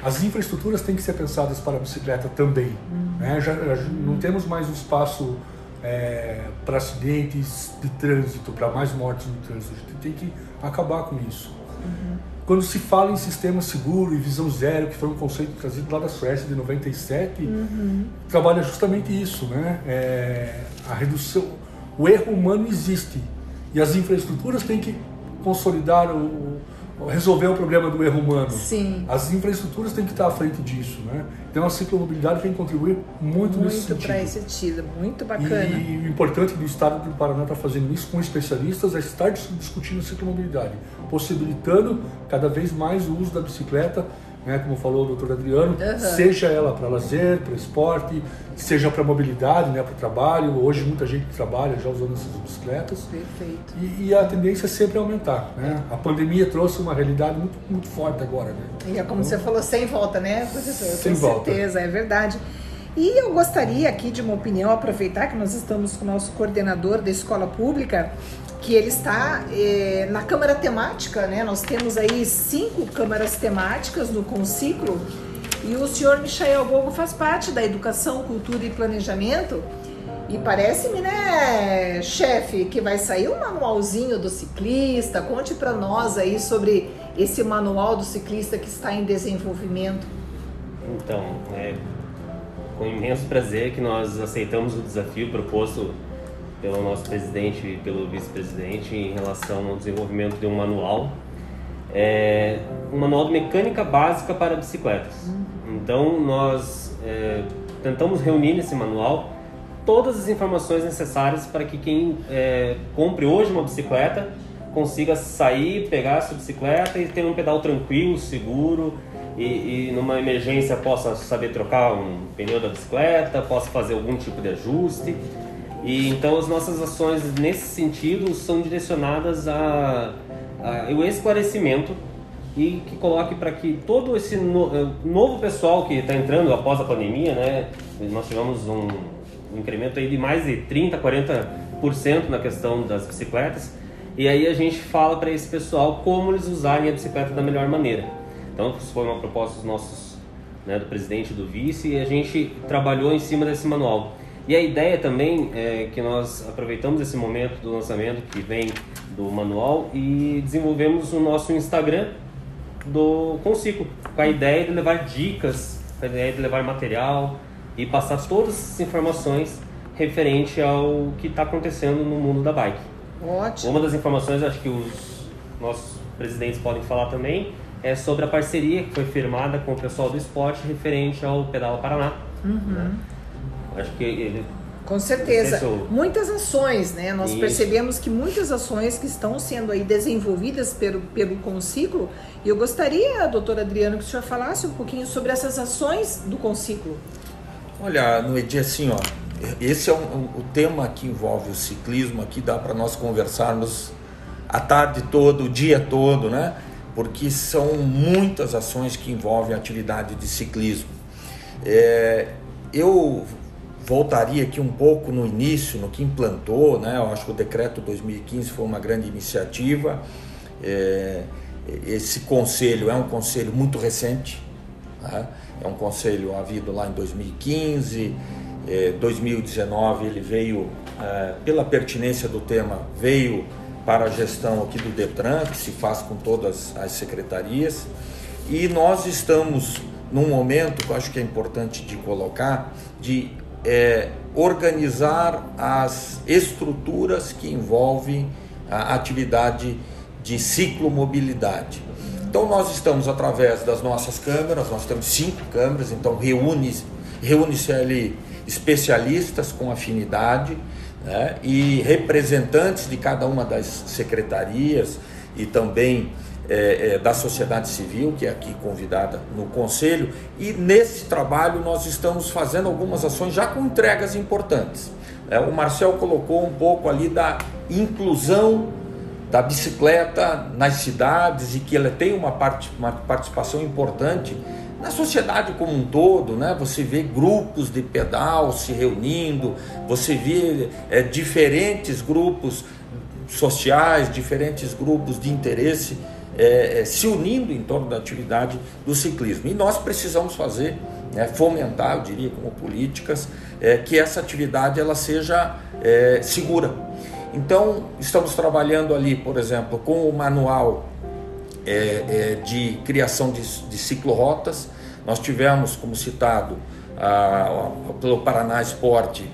as infraestruturas têm que ser pensadas para a bicicleta também. Uhum. Né? Já, já, não temos mais um espaço é, para acidentes de trânsito, para mais mortes no trânsito. A gente tem que acabar com isso. Uhum. Quando se fala em sistema seguro e visão zero, que foi um conceito trazido lá da Suécia de 97, uhum. trabalha justamente isso, né? É, a redução, o erro humano existe e as infraestruturas têm que consolidar o, resolver o problema do erro humano. Sim. As infraestruturas têm que estar à frente disso, né? Então a ciclomobilidade tem que contribuir muito, muito nesse sentido. Muito para esse sentido, muito bacana. E o importante do Estado do Paraná estar fazendo isso com especialistas é estar discutindo ciclomobilidade, possibilitando cada vez mais o uso da bicicleta né, como falou o doutor Adriano, uhum. seja ela para lazer, para esporte, seja para mobilidade, né, para o trabalho. Hoje muita gente trabalha já usando essas bicicletas. Perfeito. E, e a tendência é sempre aumentar. Né? A pandemia trouxe uma realidade muito, muito forte agora. Né? E é como então, você falou, sem volta, né, professor? Sem Com volta. certeza, é verdade. E eu gostaria aqui de uma opinião, aproveitar que nós estamos com o nosso coordenador da escola pública, que ele está eh, na Câmara Temática, né? Nós temos aí cinco câmaras temáticas no Conciclo e o senhor Michael Gogo faz parte da Educação, Cultura e Planejamento. E parece-me, né, chefe, que vai sair um manualzinho do ciclista. Conte para nós aí sobre esse manual do ciclista que está em desenvolvimento? Então, é com imenso prazer que nós aceitamos o desafio proposto pelo nosso presidente e pelo vice-presidente em relação ao desenvolvimento de um manual, é, um manual de mecânica básica para bicicletas. Então, nós é, tentamos reunir nesse manual todas as informações necessárias para que quem é, compre hoje uma bicicleta consiga sair, pegar a sua bicicleta e ter um pedal tranquilo, seguro e, e, numa emergência possa saber trocar um pneu da bicicleta, possa fazer algum tipo de ajuste. E então as nossas ações nesse sentido são direcionadas a, a o esclarecimento e que coloque para que todo esse no, eh, novo pessoal que está entrando após a pandemia, né, nós tivemos um, um incremento aí de mais de 30, 40% na questão das bicicletas. E aí a gente fala para esse pessoal como eles usarem a bicicleta da melhor maneira. Então, isso foi uma proposta dos nossos, né, do presidente e do vice, e a gente trabalhou em cima desse manual. E a ideia também é que nós aproveitamos esse momento do lançamento que vem do manual e desenvolvemos o nosso Instagram do Conciclo, com a ideia de levar dicas, com a ideia de levar material, e passar todas as informações referente ao que está acontecendo no mundo da bike. Ótimo. Uma das informações, acho que os nossos presidentes podem falar também, é sobre a parceria que foi firmada com o pessoal do esporte referente ao Pedala Paraná. Uhum. Né? Acho que ele com certeza. Muitas ações, né? Nós Isso. percebemos que muitas ações que estão sendo aí desenvolvidas pelo, pelo Conciclo. E eu gostaria, doutor Adriano, que o senhor falasse um pouquinho sobre essas ações do Conciclo. Olha, no Edi, assim, ó, esse é um, um, o tema que envolve o ciclismo aqui, dá para nós conversarmos a tarde toda, o dia todo, né? Porque são muitas ações que envolvem a atividade de ciclismo. É, eu voltaria aqui um pouco no início, no que implantou, né? Eu acho que o decreto 2015 foi uma grande iniciativa. É, esse conselho é um conselho muito recente, né? É um conselho havido lá em 2015, eh, 2019 ele veio, eh, pela pertinência do tema, veio para a gestão aqui do Detran, que se faz com todas as secretarias. E nós estamos num momento que eu acho que é importante de colocar, de é, organizar as estruturas que envolvem a atividade de ciclomobilidade. Então nós estamos através das nossas câmeras, nós temos cinco câmeras, então reúne-se reúne ali especialistas com afinidade né, e representantes de cada uma das secretarias e também é, é, da sociedade civil, que é aqui convidada no conselho, e nesse trabalho nós estamos fazendo algumas ações já com entregas importantes. É, o Marcel colocou um pouco ali da inclusão da bicicleta nas cidades e que ela tem uma, parte, uma participação importante na sociedade como um todo, né? Você vê grupos de pedal se reunindo, você vê é, diferentes grupos sociais, diferentes grupos de interesse é, é, se unindo em torno da atividade do ciclismo. E nós precisamos fazer, né, fomentar, eu diria, como políticas, é, que essa atividade ela seja é, segura então, estamos trabalhando ali, por exemplo, com o manual é, é, de criação de, de ciclorotas. Nós tivemos, como citado, a, a, pelo Paraná Esporte,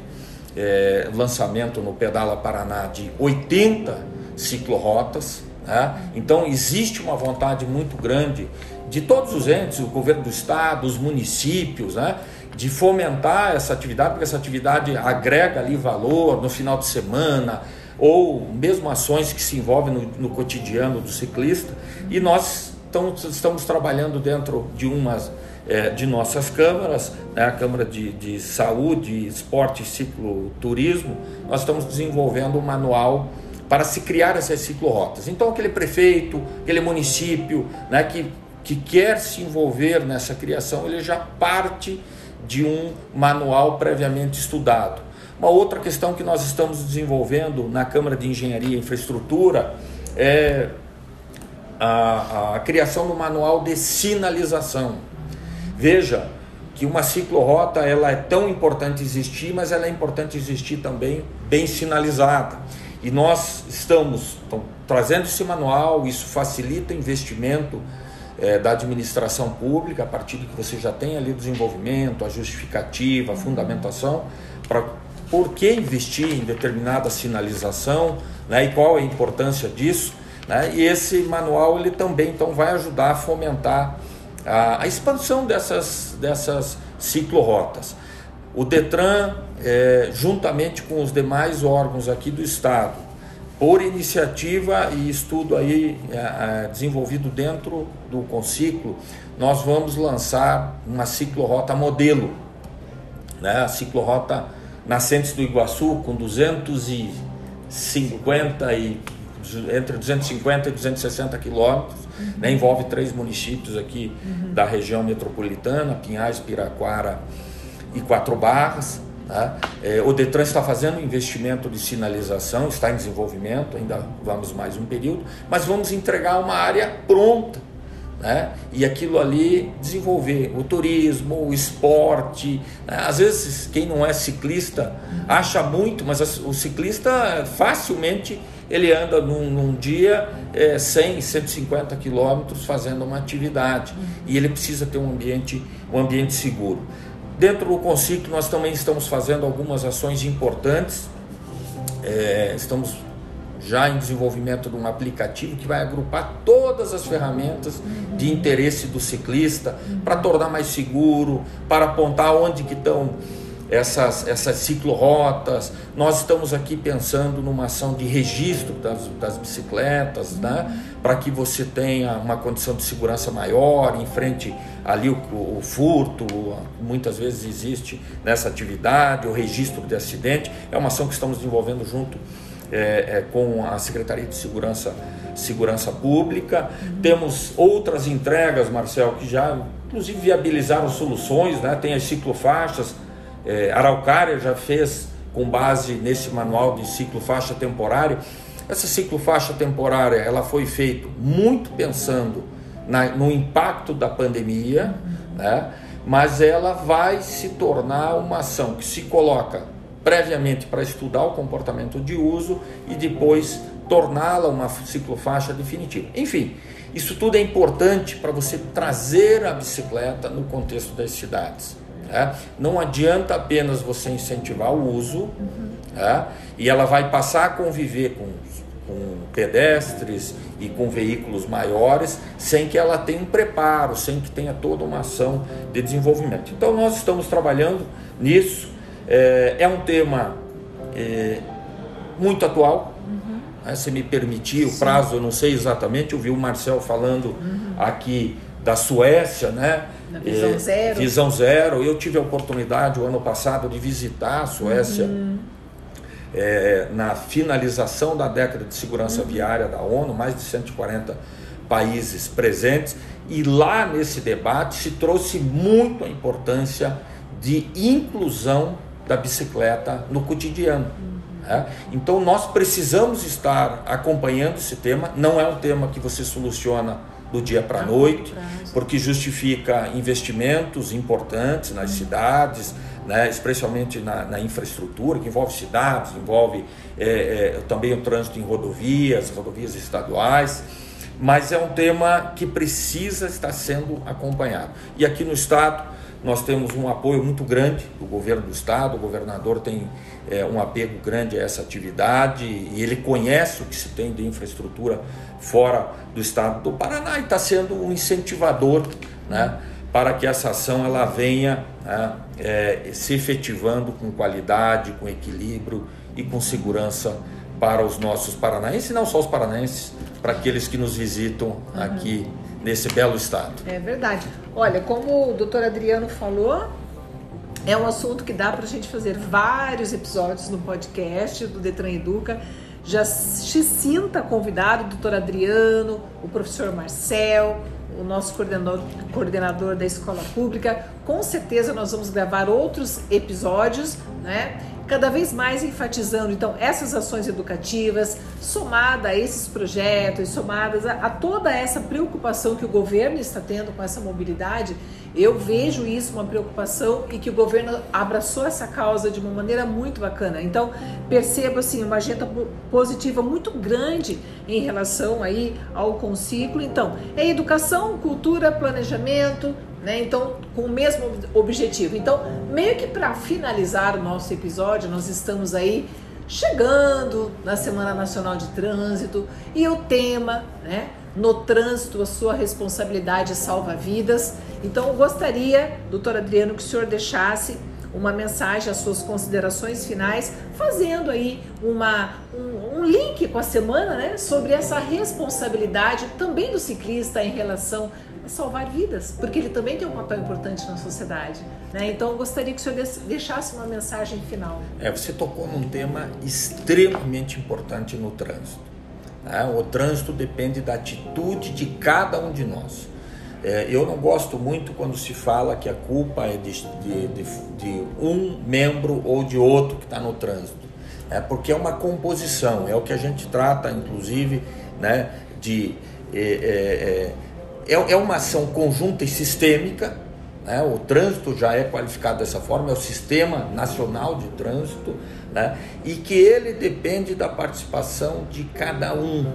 lançamento no Pedala Paraná de 80 ciclorotas. Né? Então, existe uma vontade muito grande de todos os entes, o governo do estado, os municípios, né? de fomentar essa atividade, porque essa atividade agrega ali valor no final de semana, ou mesmo ações que se envolvem no, no cotidiano do ciclista, e nós estamos, estamos trabalhando dentro de umas é, de nossas câmaras, né, a Câmara de, de Saúde, Esporte e Cicloturismo, nós estamos desenvolvendo um manual para se criar essas ciclorotas. Então, aquele prefeito, aquele município né, que, que quer se envolver nessa criação, ele já parte de um manual previamente estudado. Uma outra questão que nós estamos desenvolvendo na Câmara de Engenharia e Infraestrutura é a, a criação do manual de sinalização. Veja que uma ciclorota ela é tão importante existir, mas ela é importante existir também bem sinalizada. E nós estamos então, trazendo esse manual, isso facilita o investimento é, da administração pública, a partir de que você já tem ali o desenvolvimento, a justificativa, a fundamentação, para por que investir em determinada sinalização né, e qual a importância disso. Né, e esse manual ele também então, vai ajudar a fomentar a, a expansão dessas, dessas ciclorotas. O Detran, é, juntamente com os demais órgãos aqui do Estado, por iniciativa e estudo aí é, é, desenvolvido dentro do Conciclo, nós vamos lançar uma ciclorota modelo, né? a ciclorota Nascentes do Iguaçu com 250 e entre 250 e 260 quilômetros, uhum. né? envolve três municípios aqui uhum. da região metropolitana, Pinhais, Piraquara e Quatro Barras. Tá? É, o Detran está fazendo investimento de sinalização, está em desenvolvimento, ainda vamos mais um período, mas vamos entregar uma área pronta. Né? E aquilo ali desenvolver o turismo, o esporte. Né? Às vezes, quem não é ciclista acha muito, mas o ciclista facilmente ele anda num, num dia é, 100, 150 quilômetros fazendo uma atividade e ele precisa ter um ambiente, um ambiente seguro. Dentro do Conciclo, nós também estamos fazendo algumas ações importantes. É, estamos já em desenvolvimento de um aplicativo que vai agrupar todas as ferramentas de interesse do ciclista para tornar mais seguro, para apontar onde que estão essas, essas ciclorotas. Nós estamos aqui pensando numa ação de registro das, das bicicletas, né? para que você tenha uma condição de segurança maior, enfrente ali o, o, furto, muitas vezes existe nessa atividade, o registro de acidente. É uma ação que estamos desenvolvendo junto é, é, com a Secretaria de Segurança, Segurança Pública. Uhum. Temos outras entregas, Marcel, que já inclusive viabilizaram soluções, né? tem as ciclofaixas é, Araucária já fez com base nesse manual de ciclo faixa temporária. Essa ciclo faixa temporária ela foi feita muito pensando na, no impacto da pandemia, né? mas ela vai se tornar uma ação que se coloca previamente para estudar o comportamento de uso e depois torná-la uma ciclofaixa definitiva. Enfim, isso tudo é importante para você trazer a bicicleta no contexto das cidades. Né? Não adianta apenas você incentivar o uso uhum. né? e ela vai passar a conviver com, com pedestres e com veículos maiores sem que ela tenha um preparo, sem que tenha toda uma ação de desenvolvimento. Então nós estamos trabalhando nisso. É, é um tema é, muito atual. Uhum. Se me permitir, o prazo eu não sei exatamente, eu vi o Marcel falando uhum. aqui da Suécia, né? Na visão é, zero. Visão zero. Eu tive a oportunidade o ano passado de visitar a Suécia uhum. é, na finalização da década de segurança uhum. viária da ONU, mais de 140 países presentes. E lá nesse debate se trouxe muito a importância de inclusão da bicicleta no cotidiano. Uhum. É? Então nós precisamos estar acompanhando esse tema. Não é um tema que você soluciona do dia para a noite, porque justifica investimentos importantes nas cidades, né, especialmente na, na, infraestrutura, que envolve cidades, envolve é, é, também o trânsito em rodovias, rodovias estaduais, mas é um tema que precisa estar sendo acompanhado. E aqui no Estado, nós temos um apoio muito grande do governo do estado, o governador tem é, um apego grande a essa atividade e ele conhece o que se tem de infraestrutura fora do estado do Paraná e está sendo um incentivador né, para que essa ação ela venha né, é, se efetivando com qualidade, com equilíbrio e com segurança para os nossos paranaenses, e não só os paranaenses, para aqueles que nos visitam aqui nesse belo estado. É verdade. Olha, como o doutor Adriano falou, é um assunto que dá para a gente fazer vários episódios no podcast do Detran Educa. Já se sinta convidado, doutor Adriano, o professor Marcel, o nosso coordenador, coordenador da escola pública. Com certeza nós vamos gravar outros episódios, né? Cada vez mais enfatizando então essas ações educativas, somada a esses projetos, somadas a, a, toda essa preocupação que o governo está tendo com essa mobilidade, Eu vejo isso uma preocupação e que o governo abraçou essa causa de uma maneira muito bacana. Então, percebo assim uma agenda positiva muito grande em relação aí ao conciclo. Então, é educação, cultura, planejamento, né? Então, com o mesmo objetivo. Então, meio que para finalizar o nosso episódio, nós estamos aí chegando na Semana Nacional de Trânsito e o tema, né? No trânsito, a sua responsabilidade salva vidas. Então, eu gostaria, doutor Adriano, que o senhor deixasse uma mensagem, as suas considerações finais, fazendo aí uma, um, um, link com a semana, né? Sobre essa responsabilidade também do ciclista em relação a salvar vidas, porque ele também tem um papel importante na sociedade. Né? Então, eu gostaria que o senhor deixasse uma mensagem final. É, você tocou num tema extremamente importante no trânsito. Né? O trânsito depende da atitude de cada um de nós. É, eu não gosto muito quando se fala que a culpa é de, de, de, de um membro ou de outro que está no trânsito. É porque é uma composição, é o que a gente trata, inclusive, né, de. É, é, é, é uma ação conjunta e sistêmica, né? o trânsito já é qualificado dessa forma, é o Sistema Nacional de Trânsito, né? e que ele depende da participação de cada um,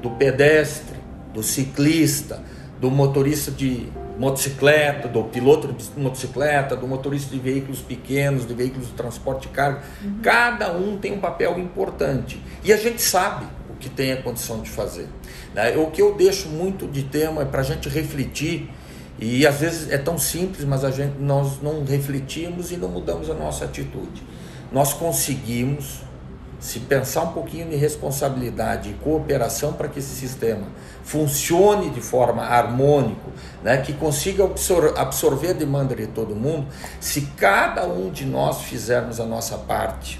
do pedestre, do ciclista, do motorista de motocicleta, do piloto de motocicleta, do motorista de veículos pequenos, de veículos de transporte de carga. Uhum. Cada um tem um papel importante. E a gente sabe o que tem a condição de fazer. Né? O que eu deixo muito de tema é para a gente refletir e às vezes é tão simples, mas a gente, nós não refletimos e não mudamos a nossa atitude. Nós conseguimos, se pensar um pouquinho de responsabilidade e cooperação para que esse sistema funcione de forma harmônica, né, que consiga absor absorver a demanda de todo mundo, se cada um de nós fizermos a nossa parte,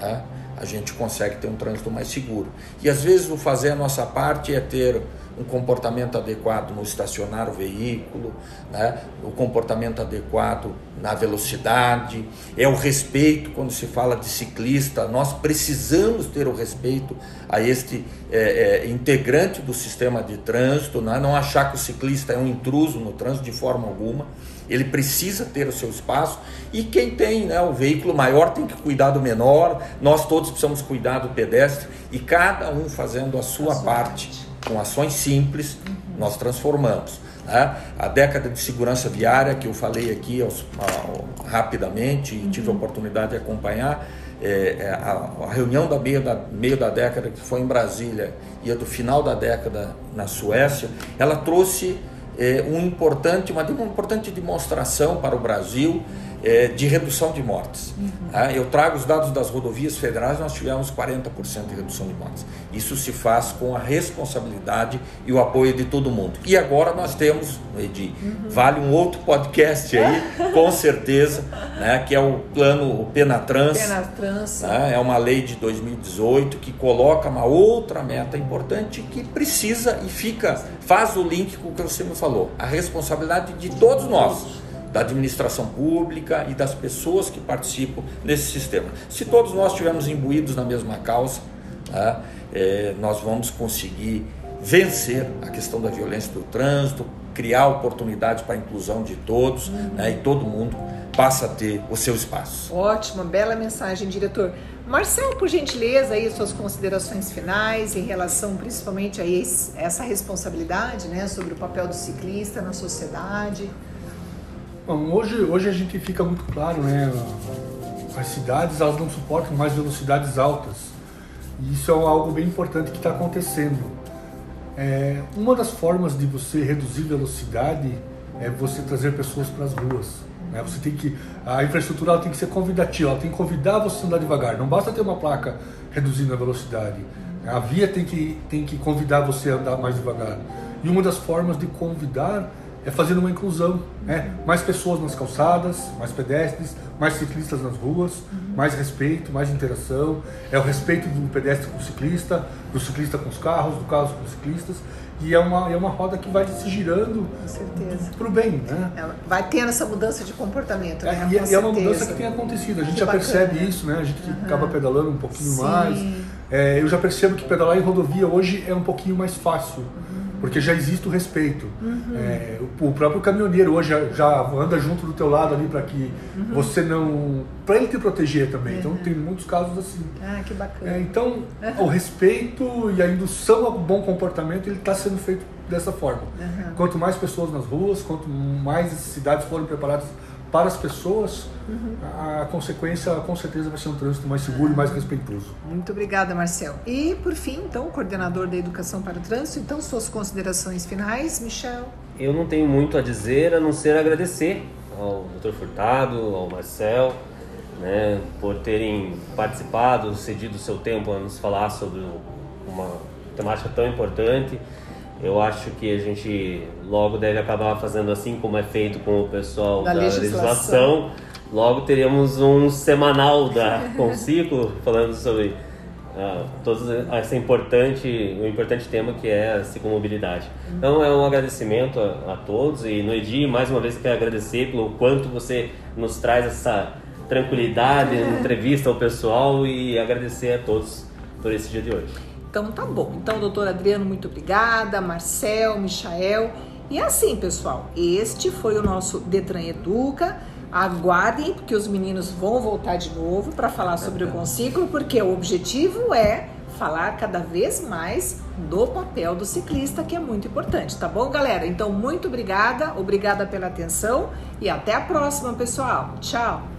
né, a gente consegue ter um trânsito mais seguro. E às vezes o fazer a nossa parte é ter um comportamento adequado no estacionar o veículo, né? o comportamento adequado na velocidade, é o respeito quando se fala de ciclista. Nós precisamos ter o respeito a este é, é, integrante do sistema de trânsito, né? não achar que o ciclista é um intruso no trânsito de forma alguma. Ele precisa ter o seu espaço e quem tem né, o veículo maior tem que cuidar do menor. Nós todos precisamos cuidar do pedestre e cada um fazendo a sua, a sua parte. parte com ações simples, nós transformamos. Né? A década de segurança viária, que eu falei aqui aos, a, rapidamente e tive a uhum. oportunidade de acompanhar, é, é, a, a, reunião da meio, da meio da década, que foi em Brasília, e a do final da década na Suécia, ela trouxe é, um importante, uma, uma importante demonstração para o Brasil é, de redução de mortes. Uhum. Ah, eu trago os dados das rodovias federais, nós tivemos 40% de redução de mortes. Isso se faz com a responsabilidade e o apoio de todo mundo. E agora nós temos, Edi, uhum. vale um outro podcast aí, [laughs] com certeza, né, que é o plano o Penatrans. Penatrans. Né, é uma lei de 2018 que coloca uma outra meta importante que precisa e fica, faz o link com o que você me falou, a responsabilidade de todos nós da administração pública e das pessoas que participam desse sistema. Se todos nós estivermos imbuídos na mesma causa, tá, é, nós vamos conseguir vencer a questão da violência do trânsito, criar oportunidades para a inclusão de todos uhum. né, e todo mundo passa a ter o seu espaço. Ótima, bela mensagem, diretor. Marcelo, por gentileza, aí suas considerações finais em relação principalmente a esse, essa responsabilidade né, sobre o papel do ciclista na sociedade. Bom, hoje, hoje a gente fica muito claro, né? As cidades elas não suportam mais velocidades altas. E isso é algo bem importante que está acontecendo. É, uma das formas de você reduzir velocidade é você trazer pessoas para as ruas. Né? Você tem que a infraestrutura tem que ser convidativa, ela tem que convidar você a andar devagar. Não basta ter uma placa reduzindo a velocidade. A via tem que tem que convidar você a andar mais devagar. E uma das formas de convidar é fazendo uma inclusão, né? mais pessoas nas calçadas, mais pedestres, mais ciclistas nas ruas, mais respeito, mais interação, é o respeito do pedestre com o ciclista, do ciclista com os carros, do carro com os ciclistas, e é uma, é uma roda que vai se girando para o bem. Né? Ela é, vai tendo essa mudança de comportamento. Né? É, e, é uma mudança que tem acontecido, a gente que já bacana. percebe isso, né? a gente uhum. acaba pedalando um pouquinho Sim. mais. É, eu já percebo que pedalar em rodovia hoje é um pouquinho mais fácil. Uhum porque já existe o respeito. É, o, o próprio caminhoneiro hoje já, já anda junto do teu lado ali para que você não, para ele te proteger também. Então tem muitos casos assim. Ah, que bacana. É, então, o respeito e a indução ao bom comportamento ele está sendo feito dessa forma. Quanto mais pessoas nas ruas, quanto mais as cidades forem preparadas para as pessoas, a consequência com certeza vai ser um trânsito mais seguro e mais respeitoso. Muito obrigada, Marcel. E, por fim, então, o coordenador da Educação para o Trânsito, então, suas considerações finais, Michel? Eu não tenho muito a dizer a não ser agradecer ao Dr. Furtado, ao Marcel, né, por terem participado, cedido o seu tempo a nos falar sobre uma temática tão importante. Eu acho que a gente logo deve acabar fazendo assim como é feito com o pessoal Da da, legislação. legislação. Logo teremos um semanal da [laughs] Conciclo falando sobre ah, todos esse importante, o importante tema que é a ciclomobilidade. Então é um agradecimento a, a todos e no Edi mais uma vez quero agradecer pelo quanto você nos traz essa tranquilidade na entrevista ao pessoal e agradecer a todos por esse dia de hoje. Então tá bom. Então, doutor Adriano, muito obrigada. Marcel, Michael. E assim, pessoal, este foi o nosso Detran Educa. Aguardem, porque os meninos vão voltar de novo para falar sobre o conciclo, porque o objetivo é falar cada vez mais do papel do ciclista, que é muito importante, tá bom, galera? Então, muito obrigada, obrigada pela atenção e até a próxima, pessoal. Tchau!